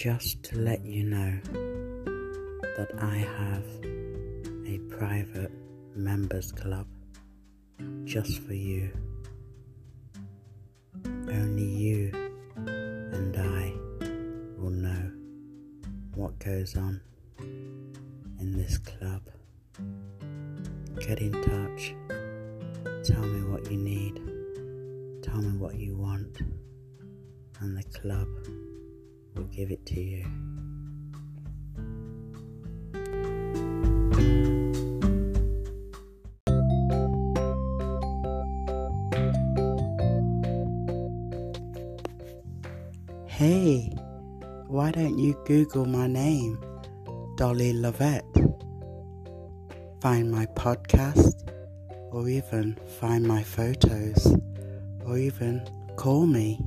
just to let you know that I have a private members club just for you. Only you and I will know what goes on in this club. Get in touch. Tell me what you need. Tell me what you want. And the club give it to you. Hey, why don't you Google my name, Dolly Lovett? Find my podcast, or even find my photos, or even call me.